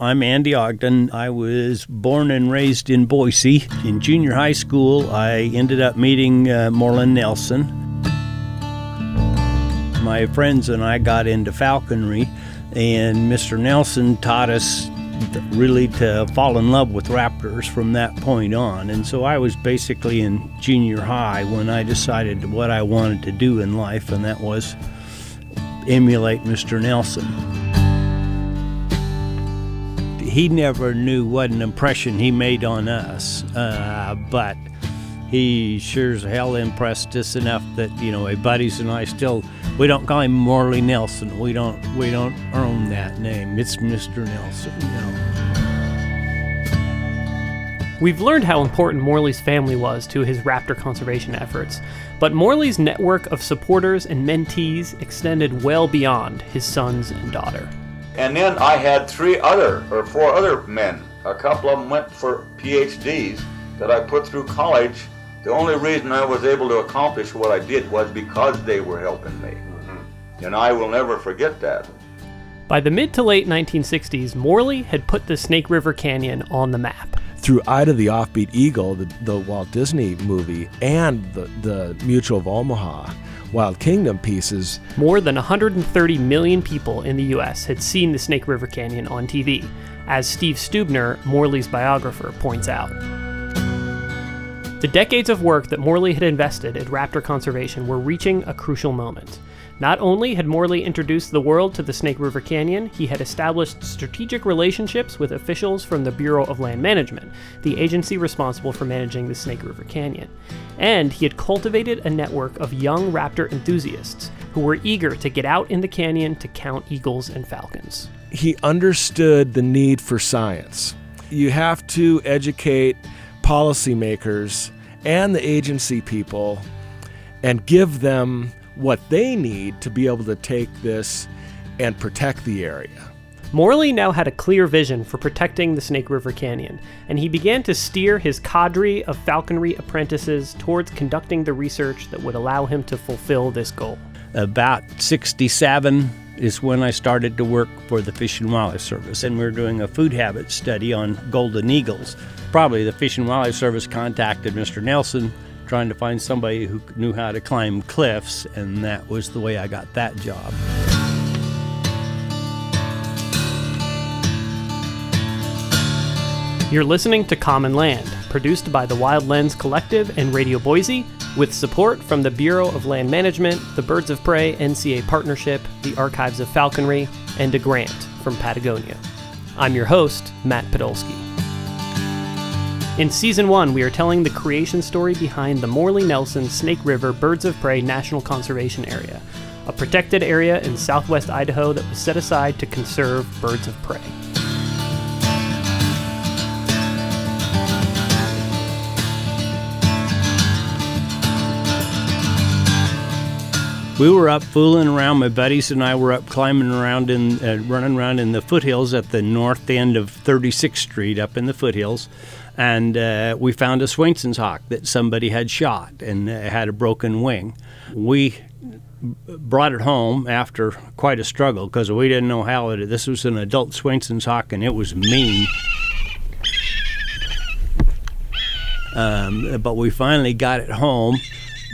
I'm Andy Ogden. I was born and raised in Boise. In junior high school, I ended up meeting uh, Morley Nelson. My friends and I got into falconry, and Mr. Nelson taught us really to fall in love with raptors from that point on. And so I was basically in junior high when I decided what I wanted to do in life, and that was emulate Mr. Nelson he never knew what an impression he made on us, uh, but he sure as hell impressed us enough that you know, my buddies and I still we don't call him Morley Nelson. We don't we don't own that name. It's Mr. Nelson. You know. We've learned how important Morley's family was to his raptor conservation efforts, but Morley's network of supporters and mentees extended well beyond his sons and daughter. And then I had three other or four other men. A couple of them went for PhDs that I put through college. The only reason I was able to accomplish what I did was because they were helping me. Mm-hmm. And I will never forget that. By the mid to late 1960s, Morley had put the Snake River Canyon on the map. Through Ida the Offbeat Eagle, the, the Walt Disney movie, and the, the Mutual of Omaha, Wild Kingdom pieces. More than 130 million people in the U.S. had seen the Snake River Canyon on TV, as Steve Stuebner, Morley's biographer, points out. The decades of work that Morley had invested in raptor conservation were reaching a crucial moment. Not only had Morley introduced the world to the Snake River Canyon, he had established strategic relationships with officials from the Bureau of Land Management, the agency responsible for managing the Snake River Canyon. And he had cultivated a network of young raptor enthusiasts who were eager to get out in the canyon to count eagles and falcons. He understood the need for science. You have to educate policymakers and the agency people and give them what they need to be able to take this and protect the area. Morley now had a clear vision for protecting the Snake River Canyon, and he began to steer his cadre of falconry apprentices towards conducting the research that would allow him to fulfill this goal. About 67 is when I started to work for the Fish and Wildlife Service, and we are doing a food habit study on golden eagles. Probably the Fish and Wildlife Service contacted Mr. Nelson trying to find somebody who knew how to climb cliffs, and that was the way I got that job. You're listening to Common Land, produced by the Wild Lens Collective and Radio Boise, with support from the Bureau of Land Management, the Birds of Prey NCA Partnership, the Archives of Falconry, and a grant from Patagonia. I'm your host, Matt Podolsky. In Season 1, we are telling the creation story behind the Morley Nelson Snake River Birds of Prey National Conservation Area, a protected area in southwest Idaho that was set aside to conserve birds of prey. we were up fooling around. My buddies and I were up climbing around and uh, running around in the foothills at the north end of 36th Street, up in the foothills and uh, we found a Swainson's hawk that somebody had shot and uh, had a broken wing. We brought it home after quite a struggle because we didn't know how it. This was an adult Swainson's hawk and it was mean. Um, but we finally got it home.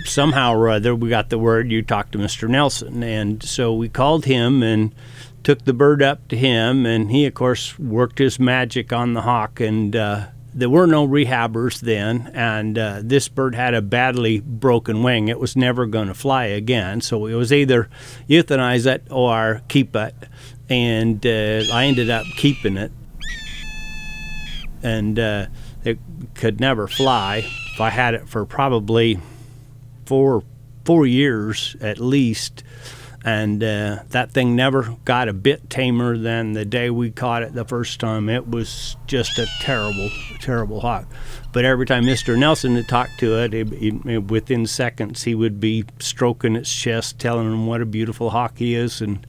Somehow or other, we got the word you talked to Mr. Nelson, and so we called him and took the bird up to him, and he, of course, worked his magic on the hawk and. Uh, there were no rehabbers then, and uh, this bird had a badly broken wing. It was never going to fly again, so it was either euthanize it or keep it. And uh, I ended up keeping it, and uh, it could never fly. I had it for probably four four years at least and uh, that thing never got a bit tamer than the day we caught it the first time. It was just a terrible, terrible hawk. But every time Mr. Nelson had talked to it, it, it, within seconds he would be stroking its chest, telling him what a beautiful hawk he is, and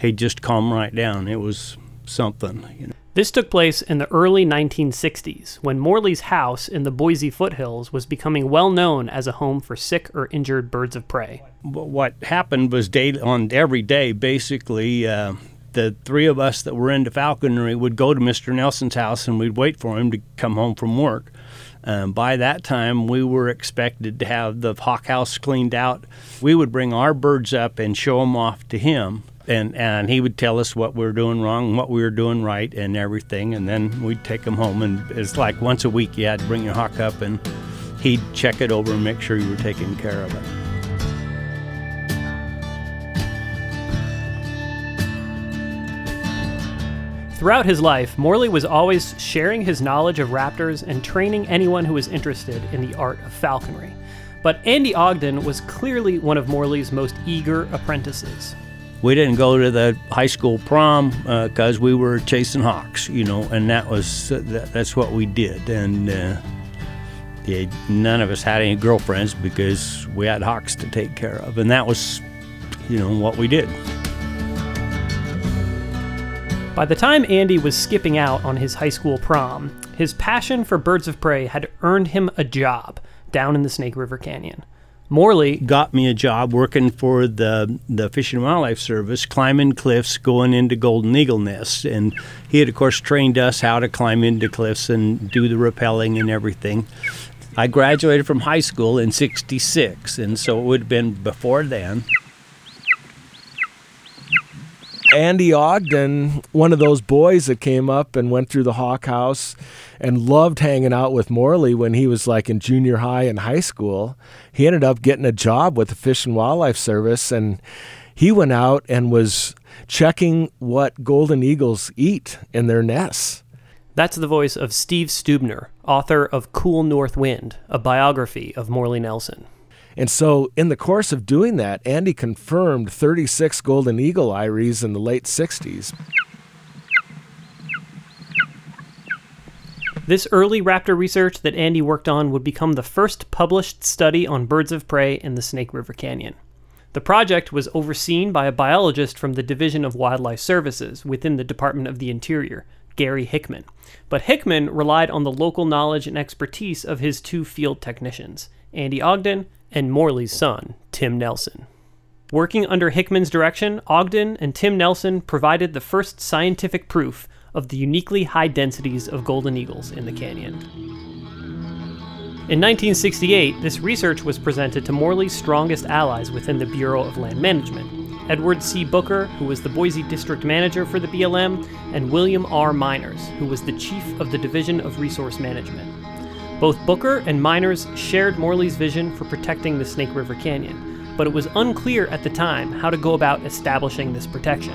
he'd just calm right down. It was something, you know. This took place in the early 1960s when Morley's house in the Boise foothills was becoming well known as a home for sick or injured birds of prey. What happened was day, on every day, basically, uh, the three of us that were into falconry would go to Mr. Nelson's house and we'd wait for him to come home from work. Um, by that time, we were expected to have the hawk house cleaned out. We would bring our birds up and show them off to him, and, and he would tell us what we were doing wrong what we were doing right and everything. And then we'd take him home. And it's like once a week you had to bring your hawk up, and he'd check it over and make sure you were taking care of it. Throughout his life, Morley was always sharing his knowledge of raptors and training anyone who was interested in the art of falconry. But Andy Ogden was clearly one of Morley's most eager apprentices. We didn't go to the high school prom because uh, we were chasing hawks, you know, and that was uh, that, that's what we did. And uh, yeah, none of us had any girlfriends because we had hawks to take care of, and that was, you know, what we did. By the time Andy was skipping out on his high school prom, his passion for birds of prey had earned him a job down in the Snake River Canyon. Morley got me a job working for the the Fish and Wildlife Service, climbing cliffs, going into golden eagle nests, and he had, of course, trained us how to climb into cliffs and do the rappelling and everything. I graduated from high school in '66, and so it would have been before then. Andy Ogden, one of those boys that came up and went through the Hawk House and loved hanging out with Morley when he was like in junior high and high school. He ended up getting a job with the Fish and Wildlife Service and he went out and was checking what golden eagles eat in their nests. That's the voice of Steve Stuebner, author of Cool North Wind, a biography of Morley Nelson. And so, in the course of doing that, Andy confirmed 36 golden eagle eyries in the late 60s. This early raptor research that Andy worked on would become the first published study on birds of prey in the Snake River Canyon. The project was overseen by a biologist from the Division of Wildlife Services within the Department of the Interior, Gary Hickman. But Hickman relied on the local knowledge and expertise of his two field technicians, Andy Ogden and Morley's son, Tim Nelson. Working under Hickman's direction, Ogden and Tim Nelson provided the first scientific proof of the uniquely high densities of golden eagles in the canyon. In 1968, this research was presented to Morley's strongest allies within the Bureau of Land Management Edward C. Booker, who was the Boise district manager for the BLM, and William R. Miners, who was the chief of the Division of Resource Management. Both Booker and Miners shared Morley's vision for protecting the Snake River Canyon, but it was unclear at the time how to go about establishing this protection.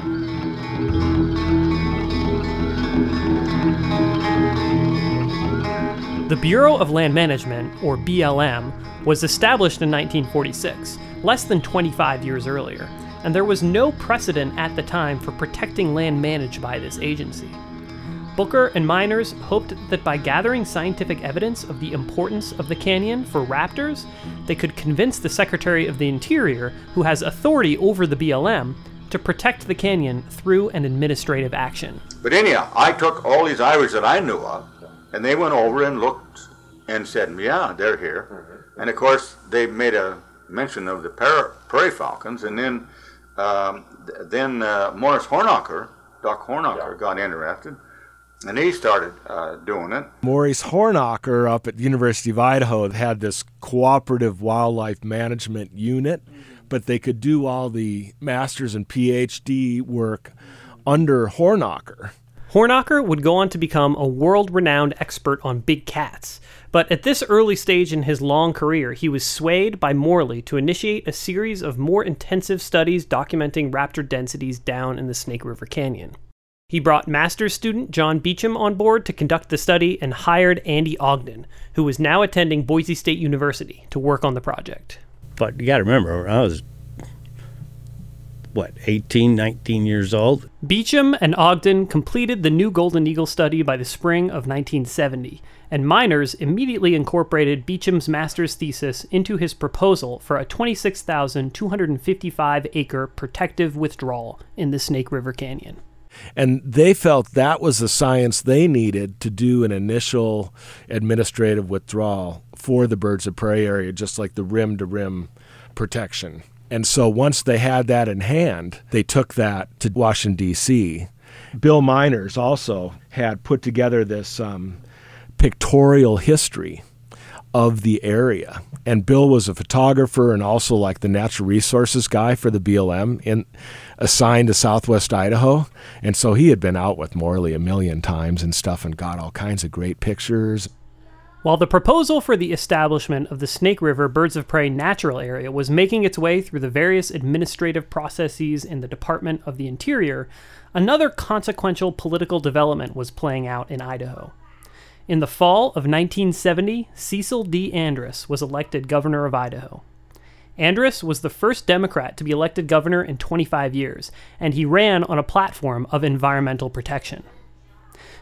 The Bureau of Land Management, or BLM, was established in 1946, less than 25 years earlier, and there was no precedent at the time for protecting land managed by this agency. Booker and Miners hoped that by gathering scientific evidence of the importance of the canyon for raptors, they could convince the Secretary of the Interior, who has authority over the BLM, to protect the canyon through an administrative action. But anyhow, I took all these eyries that I knew of, and they went over and looked and said, yeah, they're here. Mm-hmm. And of course, they made a mention of the prairie falcons, and then um, then uh, Maurice Hornocker, Doc Hornocker, yeah. got interested and he started uh, doing it. Maurice Hornocker up at the University of Idaho had this cooperative wildlife management unit, but they could do all the master's and PhD work under Hornocker. Hornocker would go on to become a world renowned expert on big cats. But at this early stage in his long career, he was swayed by Morley to initiate a series of more intensive studies documenting raptor densities down in the Snake River Canyon. He brought master's student John Beecham on board to conduct the study and hired Andy Ogden, who was now attending Boise State University to work on the project. But you got to remember, I was what 18 19 years old beecham and ogden completed the new golden eagle study by the spring of 1970 and miners immediately incorporated beecham's master's thesis into his proposal for a 26255 acre protective withdrawal in the snake river canyon and they felt that was the science they needed to do an initial administrative withdrawal for the birds of prey area, just like the rim to rim protection. And so once they had that in hand, they took that to Washington, D.C. Bill Miners also had put together this um, pictorial history of the area. And Bill was a photographer and also like the natural resources guy for the BLM in assigned to Southwest Idaho. And so he had been out with Morley a million times and stuff and got all kinds of great pictures. While the proposal for the establishment of the Snake River Birds of Prey Natural Area was making its way through the various administrative processes in the Department of the Interior, another consequential political development was playing out in Idaho. In the fall of 1970, Cecil D. Andrus was elected governor of Idaho. Andrus was the first Democrat to be elected governor in 25 years, and he ran on a platform of environmental protection.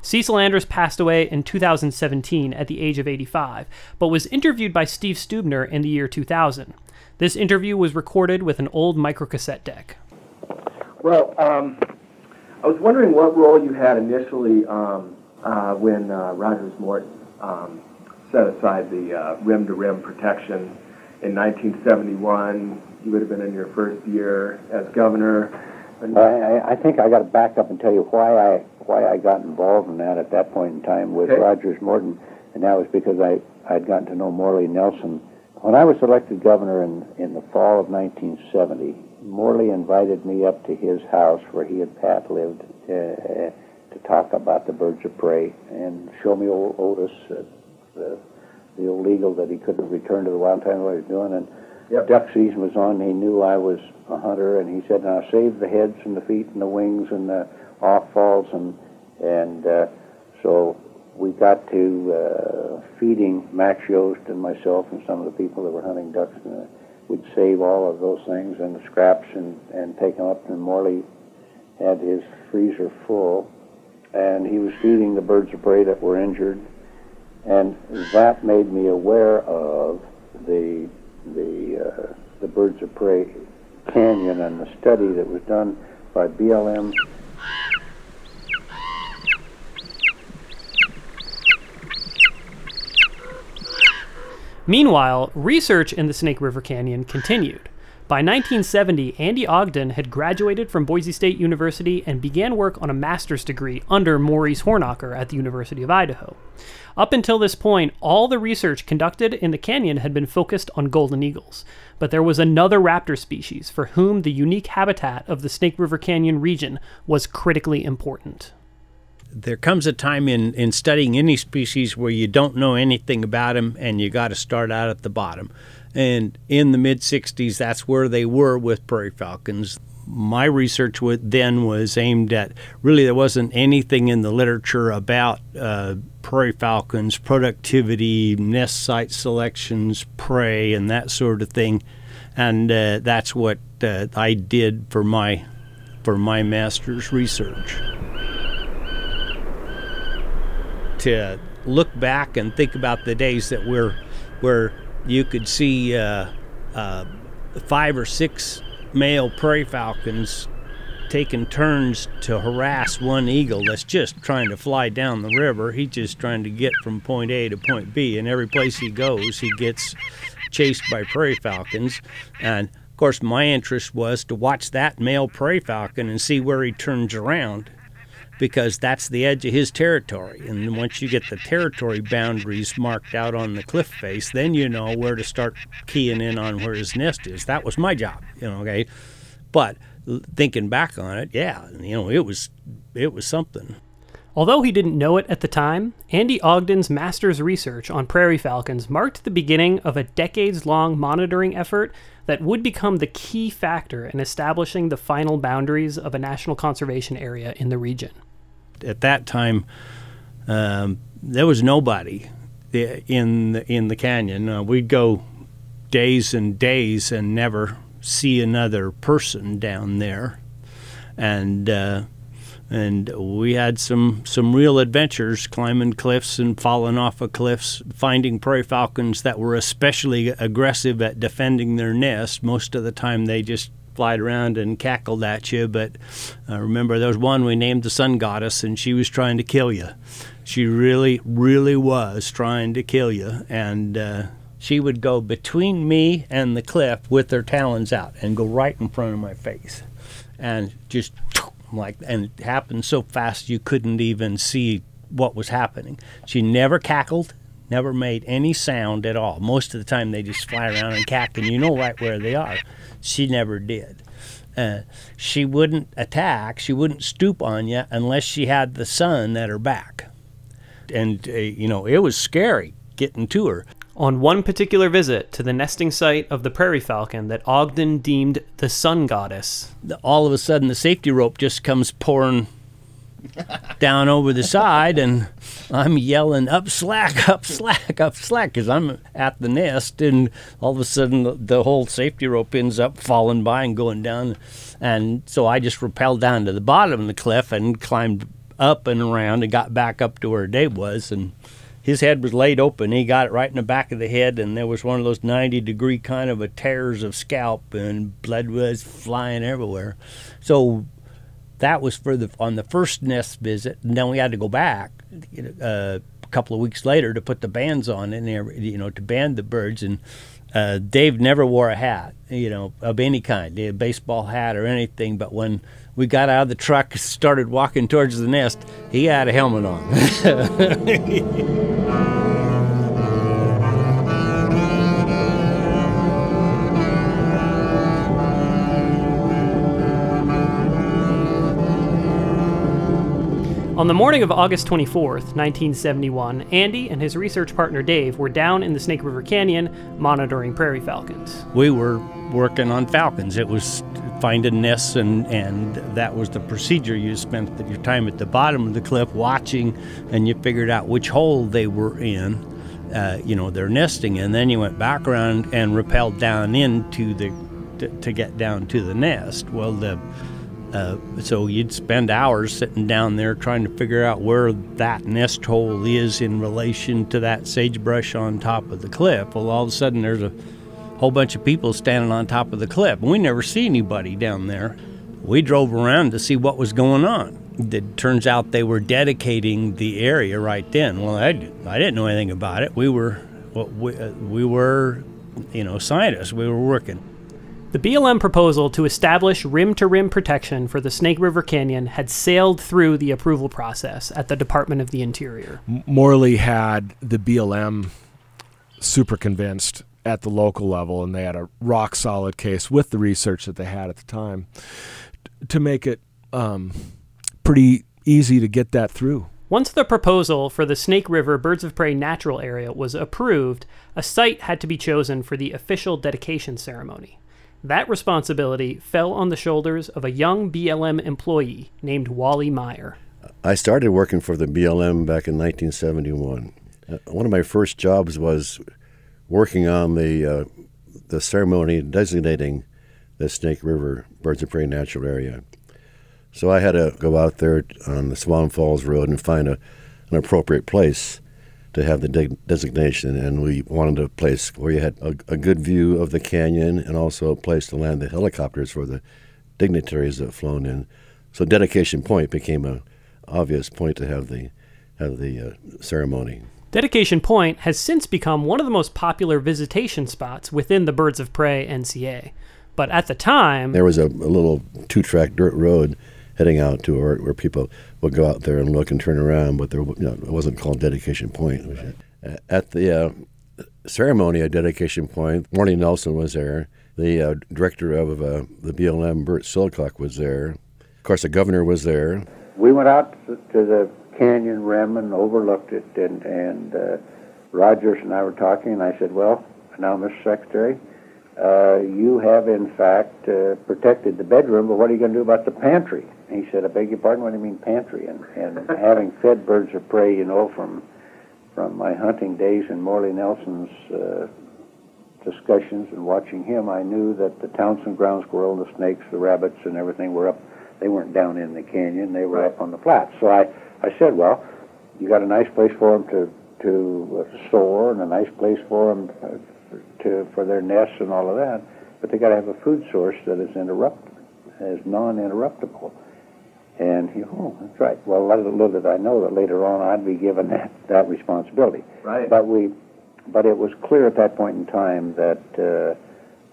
Cecil Andrus passed away in 2017 at the age of 85, but was interviewed by Steve Stuebner in the year 2000. This interview was recorded with an old microcassette deck. Well, um, I was wondering what role you had initially um, uh, when uh, Rogers Morton um, set aside the rim to rim protection in 1971. You would have been in your first year as governor. I, I think I got to back up and tell you why I why I got involved in that at that point in time with Okay. Rogers Morton, and that was because I I'd gotten to know Morley Nelson. When I was elected governor in in the fall of 1970, Morley invited me up to his house where he and Pat lived uh, talk about the birds of prey and show me old Otis, uh, the, the illegal that he couldn't return to the wild time what he was doing, and Yep. duck season was on. He knew I was a hunter, and he said, "Now save the heads and the feet and the wings and the off falls." And and uh, so we got to uh, feeding Max Yost and myself and some of the people that were hunting ducks. And, uh, we'd save all of those things and the scraps and and take them up. And Morley had his freezer full, and he was feeding the birds of prey that were injured, and that made me aware of the the uh, the birds of prey canyon and the study that was done by BLM. Meanwhile, research in the Snake River Canyon continued. By 1970, Andy Ogden had graduated from Boise State University and began work on a master's degree under Maurice Hornocker at the University of Idaho. Up until this point, all the research conducted in the canyon had been focused on golden eagles, but there was another raptor species for whom the unique habitat of the Snake River Canyon region was critically important. there comes a time in, in studying any species where you don't know anything about them and you got to start out at the bottom. And in the mid 60s, that's where they were with prairie falcons. My research then was aimed at really there wasn't anything in the literature about uh, prairie falcons, productivity, nest site selections, prey, and that sort of thing. And uh, that's what uh, I did for my for my master's research to look back and think about the days that we were where you could see uh, uh, five or six male prairie falcons taking turns to harass one eagle that's just trying to fly down the river. He's just trying to get from point A to point B, and every place he goes, he gets chased by prairie falcons. And of course, my interest was to watch that male prairie falcon and see where he turns around because that's the edge of his territory. And once you get the territory boundaries marked out on the cliff face, then you know where to start keying in on where his nest is. That was my job, you know, okay? But thinking back on it, yeah, you know, it was it was something. Although he didn't know it at the time, Andy Ogden's master's research on prairie falcons marked the beginning of a decades long monitoring effort that would become the key factor in establishing the final boundaries of a national conservation area in the region. At that time, um, there was nobody in the, in the canyon. Uh, we'd go days and days and never see another person down there, and uh, and we had some some real adventures climbing cliffs and falling off of cliffs, finding prairie falcons that were especially aggressive at defending their nest. Most of the time, they just flied around and cackled at you. But uh, remember, there was one we named the Sun Goddess, and she was trying to kill you. She really, really was trying to kill you, and uh, she would go between me and the cliff with her talons out and go right in front of my face, and just like and it happened so fast you couldn't even see what was happening. She never cackled, never made any sound at all. Most of the time they just fly around and cack, and you know right where they are. She never did. Uh, she wouldn't attack. She wouldn't stoop on you unless she had the sun at her back. And uh, you know it was scary getting to her. On one particular visit to the nesting site of the prairie falcon that Ogden deemed the sun goddess, all of a sudden the safety rope just comes pouring down over the side, and I'm yelling up slack, up slack, up slack, because I'm at the nest, and all of a sudden the, the whole safety rope ends up falling by and going down, and so I just rappelled down to the bottom of the cliff and climbed up and around and got back up to where Dave was, and his head was laid open. He got it right in the back of the head, and there was one of those 90 degree kind of a tears of scalp, and blood was flying everywhere. So that was for the on the first nest visit, and then we had to go back uh, a couple of weeks later to put the bands on there, you know, to band the birds. And uh, Dave never wore a hat, you know, of any kind, a baseball hat or anything. But when we got out of the truck, started walking towards the nest, he had a helmet on. On the morning of August 24th, 1971, Andy and his research partner Dave were down in the Snake River Canyon monitoring prairie falcons. We were working on falcons. It was finding nests, and, and that was the procedure. You spent your time at the bottom of the cliff watching, and you figured out which hole they were in. Uh, you know, they're nesting, and then you went back around and rappelled down into the to, to get down to the nest. Well, the uh, so you'd spend hours sitting down there trying to figure out where that nest hole is in relation to that sagebrush on top of the cliff. Well, all of a sudden there's a whole bunch of people standing on top of the cliff, we never see anybody down there. We drove around to see what was going on. It turns out they were dedicating the area right then. Well, I, I didn't know anything about it. We were, well, we, uh, we were, you know, scientists. We were working. The BLM proposal to establish rim to rim protection for the Snake River Canyon had sailed through the approval process at the Department of the Interior. Morley had the BLM super convinced at the local level, and they had a rock solid case with the research that they had at the time to make it um, pretty easy to get that through. Once the proposal for the Snake River Birds of Prey Natural Area was approved, a site had to be chosen for the official dedication ceremony. That responsibility fell on the shoulders of a young BLM employee named Wally Meyer. I started working for the BLM back in 1971. Uh, one of my first jobs was working on the uh, the ceremony designating the Snake River Birds of Prey Natural Area. So I had to go out there on the Swan Falls Road and find a, an appropriate place to have the de- designation, and we wanted a place where you had a, a, good view of the canyon and also a place to land the helicopters for the dignitaries that flown in. So Dedication Point became a obvious point to have the have the uh, ceremony. Dedication Point has since become one of the most popular visitation spots within the Birds of Prey NCA. But at the time, there was a, a little two-track dirt road heading out to where, where people would go out there and look and turn around, but there you know, it wasn't called Dedication Point. At the uh, ceremony at Dedication Point, Morley Nelson was there. The uh, director of uh, the BLM, Burt Silcock, was there. Of course, the governor was there. We went out to the canyon rim and overlooked it, and, and uh, Rogers and I were talking, and I said, well, now, Mr. Secretary, uh, you have in fact uh, protected the bedroom, but what are you going to do about the pantry? And he said, I beg your pardon, what do you mean pantry? And, and having fed birds of prey, you know, from from my hunting days and Morley Nelson's uh, discussions and watching him, I knew that the Townsend ground squirrel, the snakes, the rabbits, and everything were up. They weren't down in the canyon; they were right. up on the flats. So I, I said, well, you got a nice place for them to to uh, soar and a nice place for them uh, to for their nests and all of that, but they got to have a food source that is interrupt, is non-interruptible. And he, oh, that's right. Well, little, little did I know that later on I'd be given that that responsibility. Right. But we but it was clear at that point in time that uh,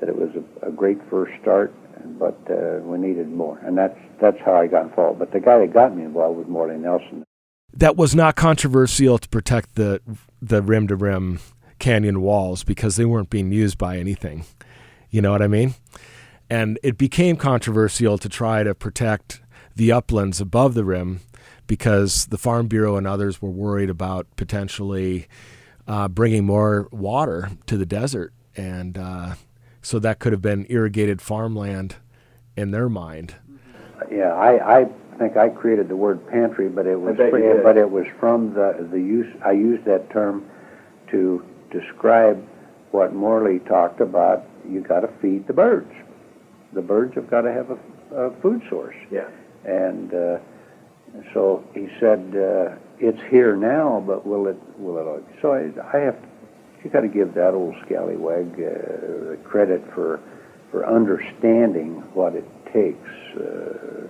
that it was a, a great first start, but uh, we needed more, and that's that's how I got involved. But the guy that got me involved was Morley Nelson. That was not controversial to protect the the rim to rim canyon walls because they weren't being used by anything. You know what I mean? And it became controversial to try to protect the uplands above the rim because the Farm Bureau and others were worried about potentially uh, bringing more water to the desert. And uh, so that could have been irrigated farmland in their mind. Yeah, I, I think I created the word pantry, but it was but it was from the the use. I used that term to describe what Morley talked about. You got to feed the birds. The birds have got to have a, a food source. Yeah. And uh, so he said, uh, "It's here now, but will it? Will it?" So I, I have. You got to give that old scallywag uh, credit for for understanding what it takes uh,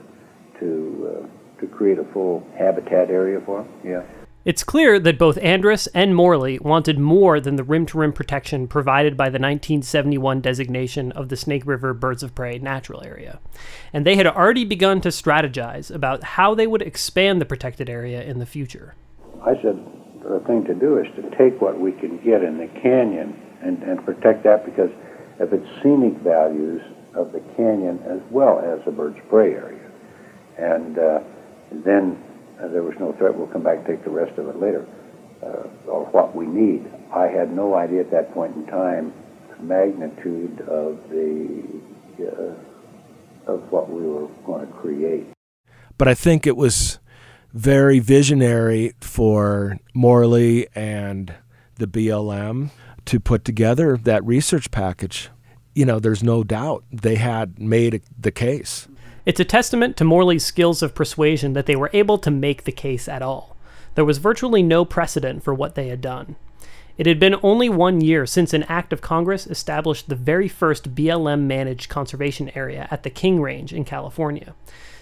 to uh, to create a full habitat area for them. Yeah. It's clear that both Andrus and Morley wanted more than the rim to rim protection provided by the 1971 designation of the Snake River Birds of Prey Natural Area. And they had already begun to strategize about how they would expand the protected area in the future. I said the thing to do is to take what we can get in the canyon and, and protect that because of its scenic values of the canyon as well as the birds of prey area. And uh, then uh, there was no threat. We'll come back take the rest of it later, uh, or what we need. I had no idea at that point in time the magnitude of the uh, of what we were going to create. But I think it was very visionary for Morley and the BLM to put together that research package. You know, there's no doubt they had made the case. It's a testament to Morley's skills of persuasion that they were able to make the case at all. There was virtually no precedent for what they had done. It had been only one year since an act of Congress established the very first BLM managed conservation area at the King Range in California.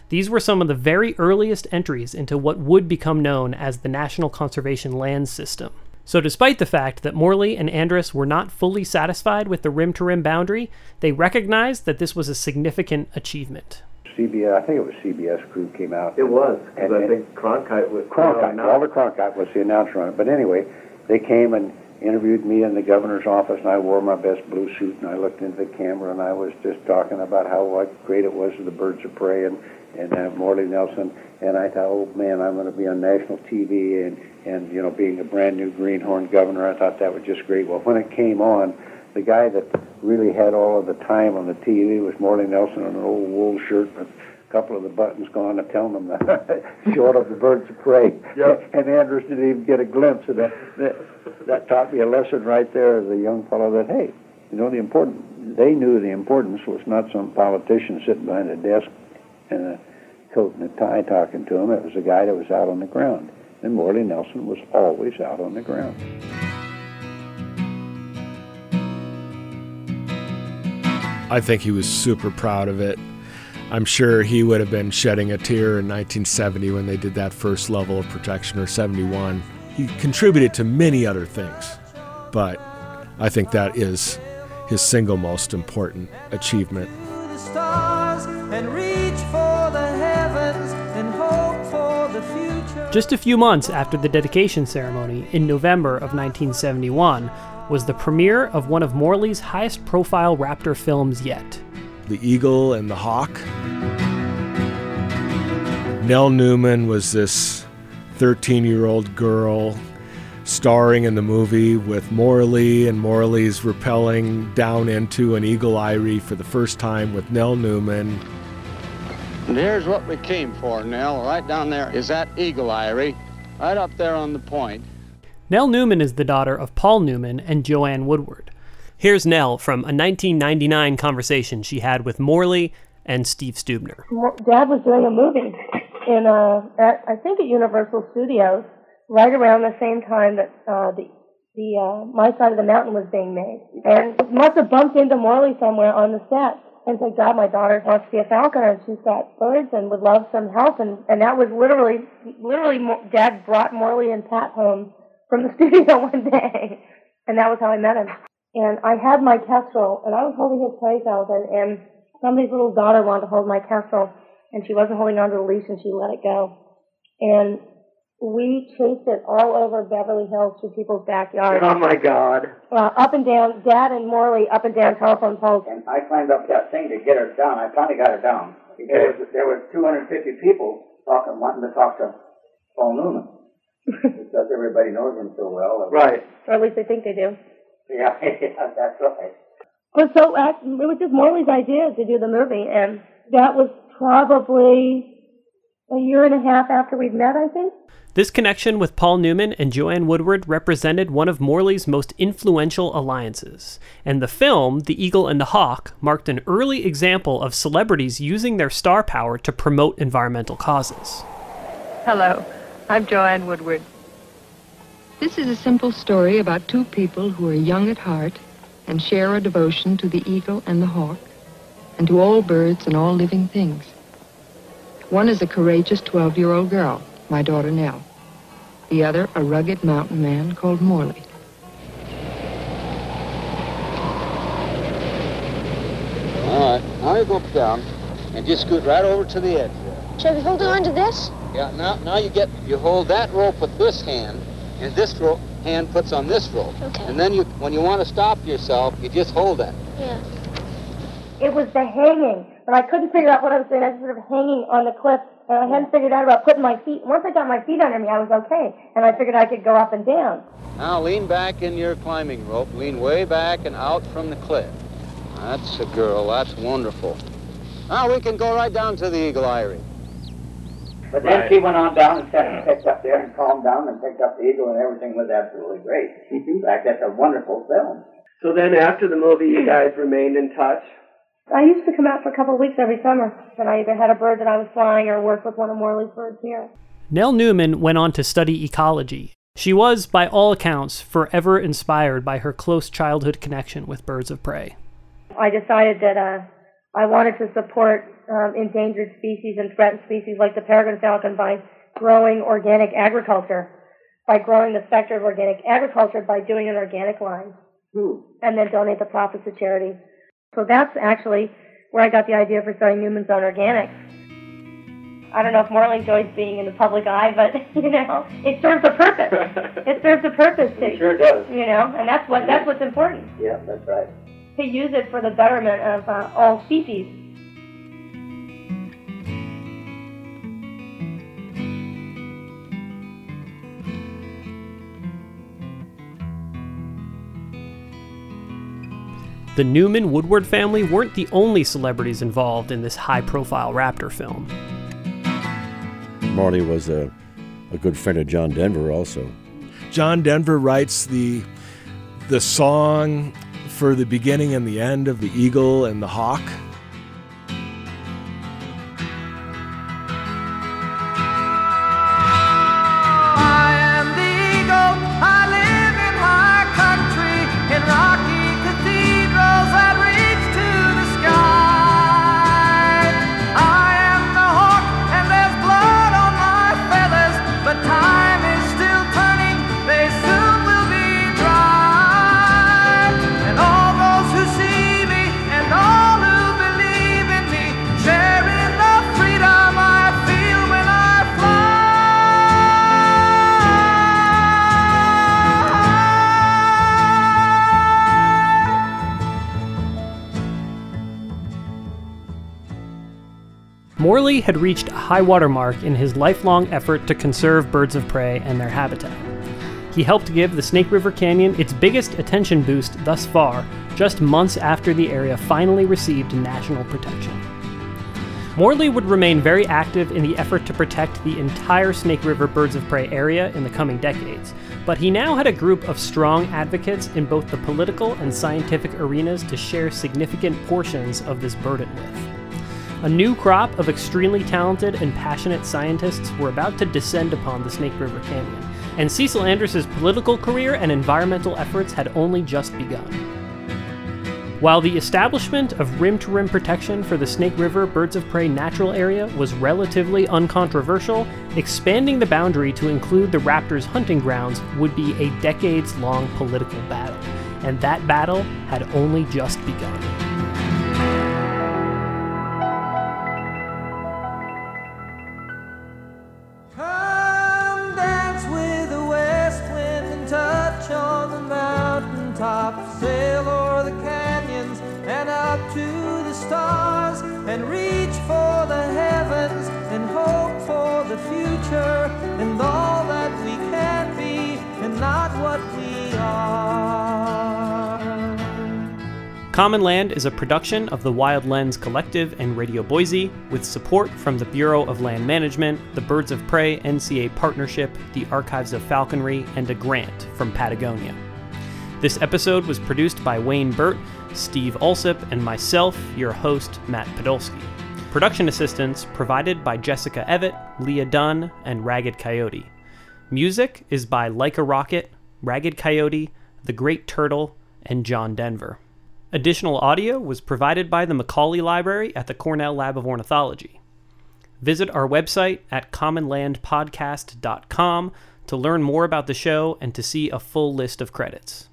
These were some of the very earliest entries into what would become known as the National Conservation Land System. So, despite the fact that Morley and Andrus were not fully satisfied with the rim to rim boundary, they recognized that this was a significant achievement. CBS, I think it was CBS crew came out. It was, because I think Cronkite was. Cronkite, Walter Cronkite was the announcer on it. But anyway, they came and interviewed me in the governor's office, and I wore my best blue suit, and I looked into the camera, and I was just talking about how great it was to the birds of prey and and uh, Morley Nelson, and I thought, oh man, I'm going to be on national TV, and and you know, being a brand new greenhorn governor, I thought that was just great. Well, when it came on, the guy that really had all of the time on the TV was Morley Nelson in an old wool shirt with a couple of the buttons gone and telling them the short of the birds of prey. Yep. And Andrus didn't even get a glimpse of that. that. That taught me a lesson right there as a young fellow that, hey, you know, the important, they knew the importance was not some politician sitting behind a desk in a coat and a tie talking to him. It was a guy that was out on the ground. And Morley Nelson was always out on the ground. I think he was super proud of it. I'm sure he would have been shedding a tear in 1970 when they did that first level of protection, or 71. He contributed to many other things, but I think that is his single most important achievement. Just a few months after the dedication ceremony, in November of 1971, was the premiere of one of Morley's highest profile Raptor films yet The Eagle and the Hawk. Nell Newman was this 13 year old girl starring in the movie with Morley, and Morley's rappelling down into an eagle eyrie for the first time with Nell Newman. And here's what we came for, Nell. Right down there is that eagle eyrie, right up there on the point. Nell Newman is the daughter of Paul Newman and Joanne Woodward. Here's Nell from a 1999 conversation she had with Morley and Steve Stuebner. Dad was doing a movie in, uh, at, I think at Universal Studios, right around the same time that uh, the the uh, My Side of the Mountain was being made, and must have bumped into Morley somewhere on the set and said, "God, my daughter wants to be a falconer, she's got birds and would love some help." And and that was literally, literally, Dad brought Morley and Pat home from the studio one day. and that was how I met him. And I had my kestrel, and I was holding his prey skeleton, and somebody's little daughter wanted to hold my kestrel, and she wasn't holding onto the leash, and she let it go. And we chased it all over Beverly Hills through people's backyards. Oh my God. Uh, up and down, Dad and Morley up and down telephone poles. And I climbed up that thing to get her down. I finally got her down. There was there was 250 people talking, wanting to talk to Paul Newman because everybody knows him so well. Right. Or at least they think they do. Yeah, yeah, that's right. But so act- it was just Morley's idea to do the movie, and that was probably a year and a half after we'd met, I think. This connection with Paul Newman and Joanne Woodward represented one of Morley's most influential alliances, and the film, The Eagle and the Hawk, marked an early example of celebrities using their star power to promote environmental causes. Hello, I'm Joanne Woodward. This is a simple story about two people who are young at heart and share a devotion to the eagle and the hawk, and to all birds and all living things. One is a courageous 12 year old girl, my daughter Nell. The other, a rugged mountain man called Morley. All right, now you go down and just scoot right over to the edge. Should I be holding on to this? Yeah, now now you get you hold that rope with this hand, and this rope hand puts on this rope. Okay. And then you when you want to stop yourself, you just hold that. Yeah. It was the hanging, but I couldn't figure out what I was doing. I was sort of hanging on the cliff, and I hadn't figured out about putting my feet. Once I got my feet under me, I was okay, and I figured I could go up and down. Now lean back in your climbing rope. Lean way back and out from the cliff. That's a girl. That's wonderful. Now we can go right down to the Eagle Eyrie. But then Right. she went on down and sat and picked up there and calmed down and picked up the eagle and everything was absolutely great. In fact, that's a wonderful film. So then after the movie, you guys remained in touch. I used to come out for a couple of weeks every summer, and I either had a bird that I was flying or worked with one of Morley's birds here. Nell Newman went on to study ecology. She was, by all accounts, forever inspired by her close childhood connection with birds of prey. I decided that uh, I wanted to support um, endangered species and threatened species like the peregrine falcon by growing organic agriculture, by growing the sector of organic agriculture by doing an organic line, and then donate the profits to charity. So that's actually where I got the idea for starting Newman's Own Organics. I don't know if Morley enjoys being in the public eye, but you know, it serves a purpose. it serves a purpose to It sure does. you know, and that's what that's what's important Yeah, that's right. to use it for the betterment of uh, all species. The Newman Woodward family weren't the only celebrities involved in this high profile raptor film. Marty was a, a good friend of John Denver also. John Denver writes the the song for the beginning and the end of the Eagle and the Hawk. Had reached a high water mark in his lifelong effort to conserve birds of prey and their habitat. He helped give the Snake River Canyon its biggest attention boost thus far, just months after the area finally received national protection. Morley would remain very active in the effort to protect the entire Snake River birds of prey area in the coming decades, but he now had a group of strong advocates in both the political and scientific arenas to share significant portions of this burden with. A new crop of extremely talented and passionate scientists were about to descend upon the Snake River Canyon, and Cecil Andrus's political career and environmental efforts had only just begun. While the establishment of rim to rim protection for the Snake River Birds of Prey natural area was relatively uncontroversial, expanding the boundary to include the raptors' hunting grounds would be a decades long political battle, and that battle had only just begun. To the stars and reach for the heavens and hope for the future and all that we can be and not what we are. Common Land is a production of the Wild Lens Collective and Radio Boise, with support from the Bureau of Land Management, the Birds of Prey NCA Partnership, the Archives of Falconry, and a grant from Patagonia. This episode was produced by Wayne Burt, Steve Alsip, and myself, your host, Matt Podolsky. Production assistance provided by Jessica Evett, Leah Dunn, and Ragged Coyote. Music is by Like a Rocket, Ragged Coyote, The Great Turtle, and John Denver. Additional audio was provided by the Macaulay Library at the Cornell Lab of Ornithology. Visit our website at commonlandpodcast.com to learn more about the show and to see a full list of credits.